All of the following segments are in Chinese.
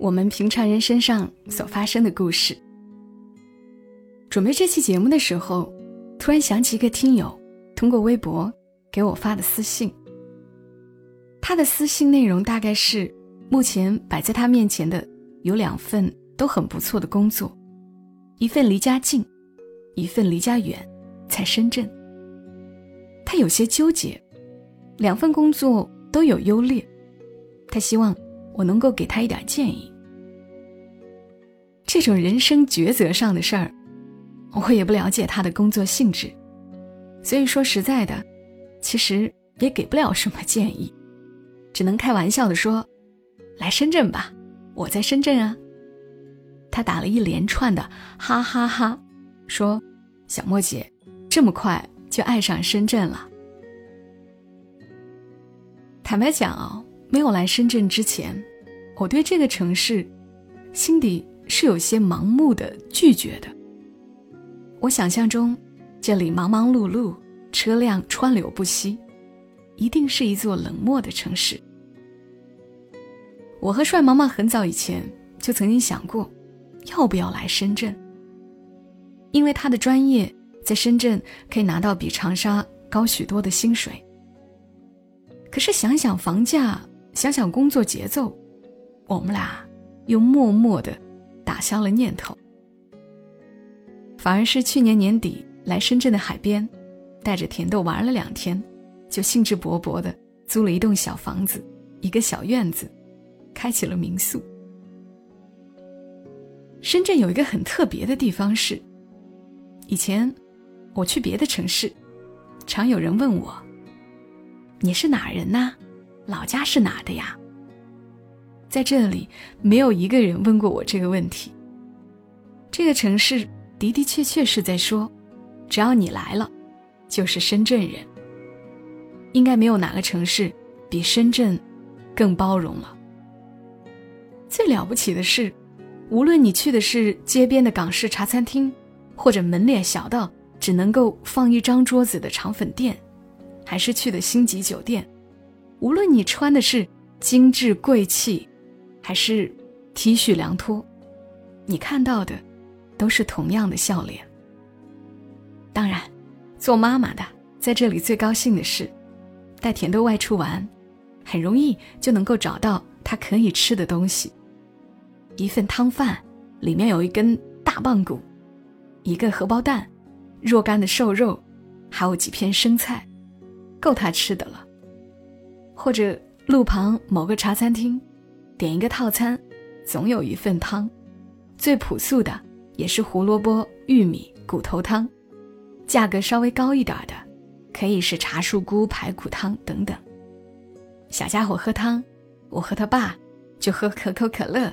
我们平常人身上所发生的故事。准备这期节目的时候，突然想起一个听友通过微博给我发的私信。他的私信内容大概是：目前摆在他面前的有两份都很不错的工作，一份离家近，一份离家远，在深圳。他有些纠结，两份工作都有优劣，他希望我能够给他一点建议。这种人生抉择上的事儿，我也不了解他的工作性质，所以说实在的，其实也给不了什么建议，只能开玩笑的说：“来深圳吧，我在深圳啊。”他打了一连串的哈哈哈，说：“小莫姐，这么快就爱上深圳了。”坦白讲啊、没有来深圳之前，我对这个城市心底是有些盲目的拒绝的。我想象中，这里忙忙碌碌，车辆川流不息，一定是一座冷漠的城市。我和帅毛毛很早以前就曾经想过，要不要来深圳，因为他的专业在深圳可以拿到比长沙高许多的薪水。可是想想房价，想想工作节奏，我们俩又默默的打消了念头。反而是去年年底来深圳的海边，带着甜豆玩了两天，就兴致勃勃的租了一栋小房子，一个小院子，开启了民宿。深圳有一个很特别的地方是，以前我去别的城市，常有人问我。你是哪人呐？老家是哪的呀？在这里，没有一个人问过我这个问题。这个城市的的确确是在说，只要你来了，就是深圳人。应该没有哪个城市比深圳更包容了。最了不起的是，无论你去的是街边的港式茶餐厅，或者门脸小到只能够放一张桌子的肠粉店。还是去的星级酒店，无论你穿的是精致贵气，还是 T 恤凉拖，你看到的都是同样的笑脸。当然，做妈妈的在这里最高兴的是，带甜豆外出玩，很容易就能够找到他可以吃的东西。一份汤饭里面有一根大棒骨，一个荷包蛋，若干的瘦肉，还有几片生菜。够他吃的了。或者路旁某个茶餐厅，点一个套餐，总有一份汤，最朴素的也是胡萝卜、玉米、骨头汤，价格稍微高一点的，可以是茶树菇排骨汤等等。小家伙喝汤，我和他爸就喝可口可乐，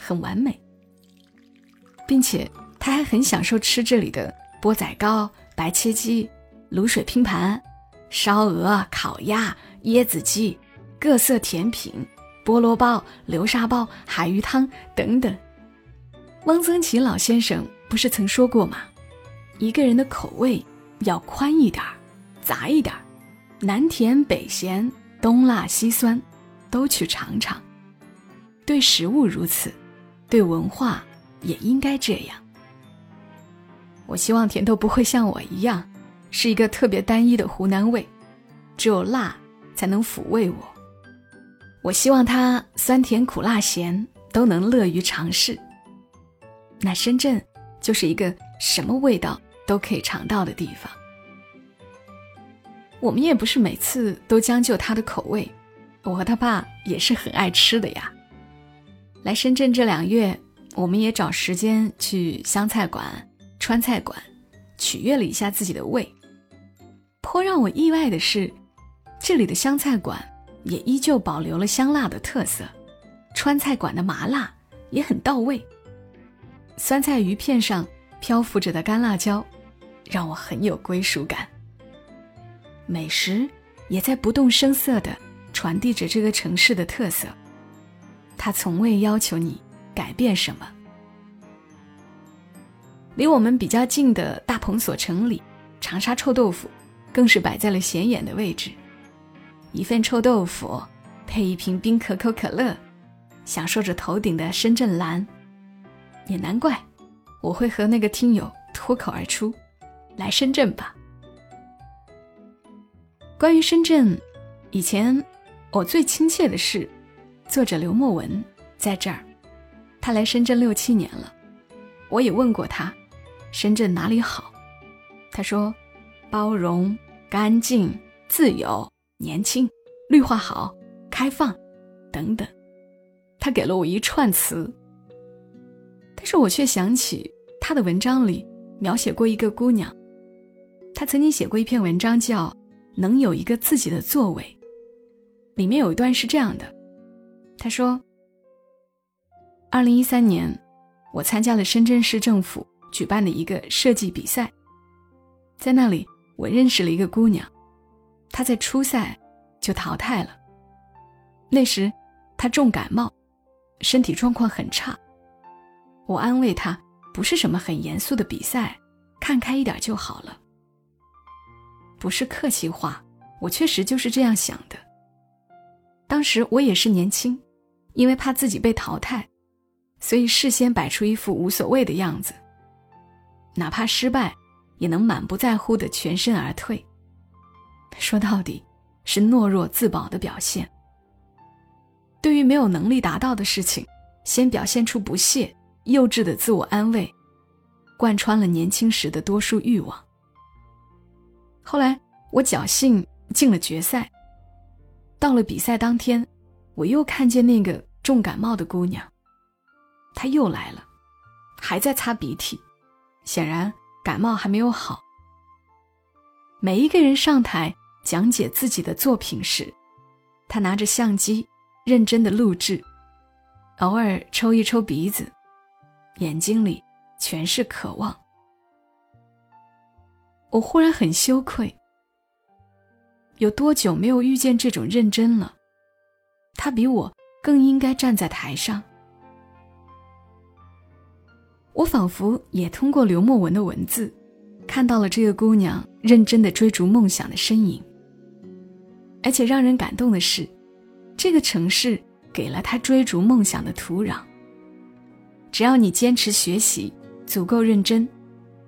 很完美。并且他还很享受吃这里的钵仔糕、白切鸡、卤水拼盘。烧鹅、烤鸭、椰子鸡、各色甜品、菠萝包、流沙包、海鱼汤等等。汪曾祺老先生不是曾说过吗？一个人的口味要宽一点儿，杂一点儿，南甜北咸，东辣西酸，都去尝尝。对食物如此，对文化也应该这样。我希望甜豆不会像我一样。是一个特别单一的湖南味，只有辣才能抚慰我。我希望他酸甜苦辣咸都能乐于尝试。那深圳就是一个什么味道都可以尝到的地方。我们也不是每次都将就他的口味，我和他爸也是很爱吃的呀。来深圳这两月，我们也找时间去湘菜馆、川菜馆，取悦了一下自己的胃。颇让我意外的是，这里的湘菜馆也依旧保留了香辣的特色，川菜馆的麻辣也很到位。酸菜鱼片上漂浮着的干辣椒，让我很有归属感。美食也在不动声色地传递着这个城市的特色，它从未要求你改变什么。离我们比较近的大鹏所城里，长沙臭豆腐更是摆在了显眼的位置。一份臭豆腐配一瓶冰可口可乐，享受着头顶的深圳蓝，也难怪我会和那个听友脱口而出：“来深圳吧。”关于深圳，以前我最亲切的是作者刘墨文在这儿，他来深圳六七年了，我也问过他。深圳哪里好？他说：包容、干净、自由、年轻、绿化好、开放，等等。他给了我一串词。但是我却想起他的文章里描写过一个姑娘。他曾经写过一篇文章，叫《能有一个自己的座位》，里面有一段是这样的。他说：二零一三年，我参加了深圳市政府。举办的一个设计比赛，在那里我认识了一个姑娘，他在初赛就淘汰了。那时他重感冒，身体状况很差。我安慰他，不是什么很严肃的比赛，看开一点就好了。不是客气话，我确实就是这样想的。当时我也是年轻，因为怕自己被淘汰，所以事先摆出一副无所谓的样子。哪怕失败，也能满不在乎的全身而退。说到底，是懦弱自保的表现。对于没有能力达到的事情，先表现出不屑、幼稚的自我安慰，贯穿了年轻时的多数欲望。后来，我侥幸进了决赛。到了比赛当天，我又看见那个重感冒的姑娘，她又来了，还在擦鼻涕。显然感冒还没有好。每一个人上台讲解自己的作品时，他拿着相机认真的录制，偶尔抽一抽鼻子，眼睛里全是渴望。我忽然很羞愧，有多久没有遇见这种认真了？他比我更应该站在台上。我仿佛也通过刘墨文的文字，看到了这个姑娘认真的追逐梦想的身影。而且让人感动的是，这个城市给了他追逐梦想的土壤。只要你坚持学习，足够认真，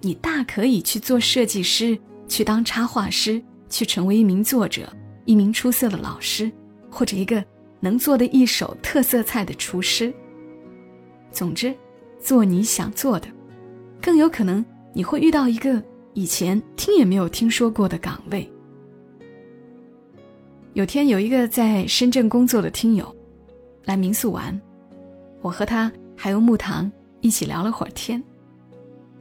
你大可以去做设计师，去当插画师，去成为一名作者，一名出色的老师，或者一个能做的一手特色菜的厨师。总之。做你想做的，更有可能你会遇到一个以前听也没有听说过的岗位。有天有一个在深圳工作的听友来民宿玩，我和他还有木糖一起聊了会儿天。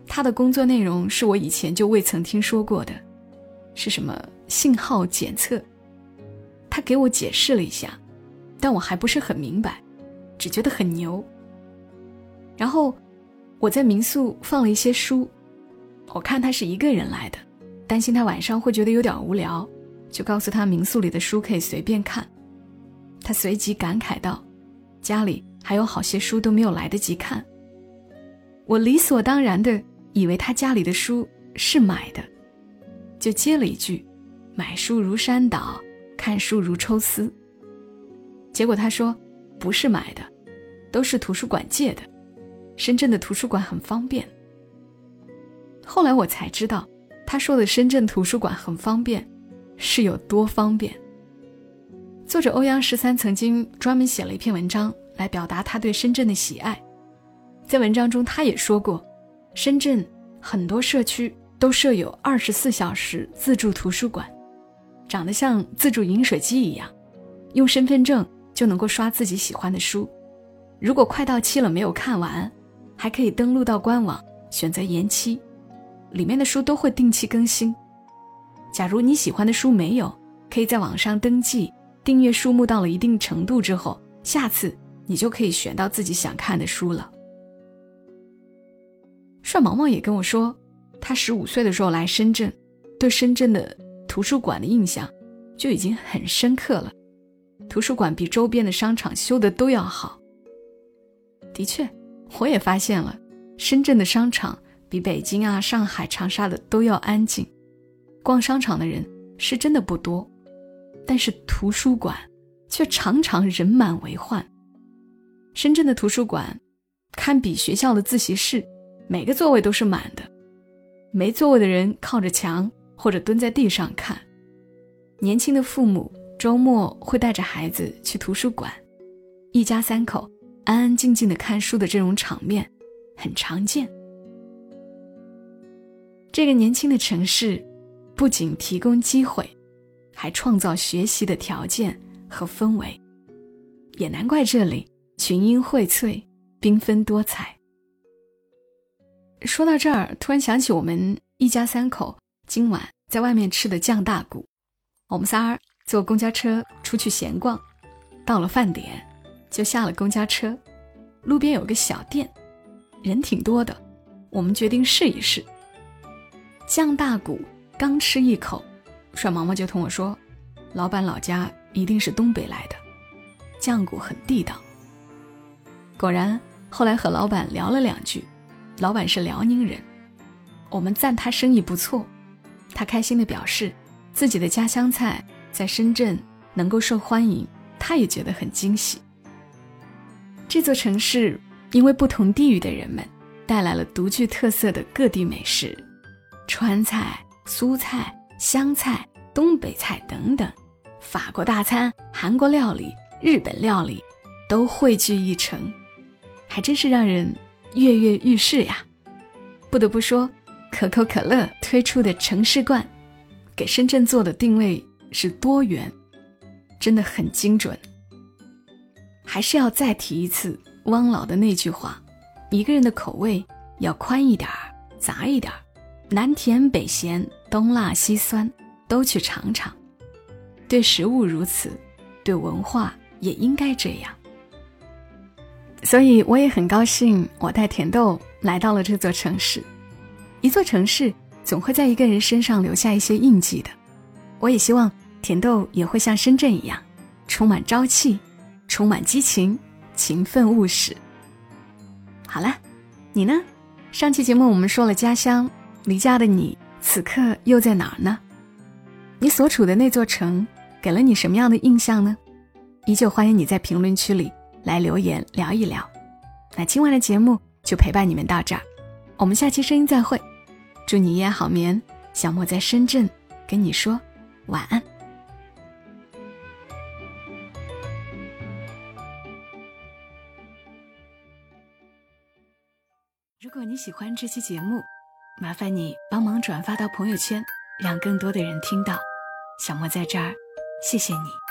他的工作内容是我以前就未曾听说过的，是什么信号检测？他给我解释了一下，但我还不是很明白，只觉得很牛。然后，我在民宿放了一些书，我看他是一个人来的，担心他晚上会觉得有点无聊，就告诉他民宿里的书可以随便看。他随即感慨道：“家里还有好些书都没有来得及看。”我理所当然的以为他家里的书是买的，就接了一句：“买书如山倒，看书如抽丝。”结果他说：“不是买的，都是图书馆借的。”深圳的图书馆很方便。后来我才知道，他说的深圳图书馆很方便，是有多方便。作者欧阳十三曾经专门写了一篇文章来表达他对深圳的喜爱。在文章中，他也说过，深圳很多社区都设有二十四小时自助图书馆，长得像自助饮水机一样，用身份证就能够刷自己喜欢的书。如果快到期了没有看完，还可以登录到官网选择延期，里面的书都会定期更新。假如你喜欢的书没有，可以在网上登记订阅书目到了一定程度之后，下次你就可以选到自己想看的书了。帅毛毛也跟我说，他十五岁的时候来深圳，对深圳的图书馆的印象就已经很深刻了。图书馆比周边的商场修的都要好。的确，我也发现了，深圳的商场比北京啊、上海、长沙的都要安静，逛商场的人是真的不多，但是图书馆却常常人满为患。深圳的图书馆堪比学校的自习室，每个座位都是满的，没座位的人靠着墙或者蹲在地上看。年轻的父母周末会带着孩子去图书馆，一家三口。安安静静的看书的这种场面，很常见。这个年轻的城市，不仅提供机会，还创造学习的条件和氛围，也难怪这里群英荟萃，缤纷多彩。说到这儿，突然想起我们一家三口今晚在外面吃的酱大骨。我们仨坐公交车出去闲逛，到了饭点。就下了公交车，路边有个小店，人挺多的。我们决定试一试酱大骨。刚吃一口，帅毛毛就同我说：“老板老家一定是东北来的，酱骨很地道。”果然，后来和老板聊了两句，老板是辽宁人。我们赞他生意不错，他开心的表示，自己的家乡菜在深圳能够受欢迎，他也觉得很惊喜。这座城市因为不同地域的人们带来了独具特色的各地美食，川菜、苏菜、湘菜、东北菜等等，法国大餐、韩国料理、日本料理都汇聚一城，还真是让人跃跃欲试呀！不得不说，可口可乐推出的城市罐，给深圳做的定位是多元，真的很精准。还是要再提一次汪老的那句话：一个人的口味要宽一点儿、杂一点儿，南甜北咸、东辣西酸都去尝尝。对食物如此，对文化也应该这样。所以我也很高兴，我带甜豆来到了这座城市。一座城市总会在一个人身上留下一些印记的。我也希望甜豆也会像深圳一样，充满朝气。充满激情，勤奋务实。好了，你呢？上期节目我们说了家乡，离家的你此刻又在哪儿呢？你所处的那座城给了你什么样的印象呢？依旧欢迎你在评论区里来留言聊一聊。那今晚的节目就陪伴你们到这儿，我们下期声音再会。祝你一夜好眠，小莫在深圳跟你说晚安。如果你喜欢这期节目，麻烦你帮忙转发到朋友圈，让更多的人听到。小莫在这儿，谢谢你。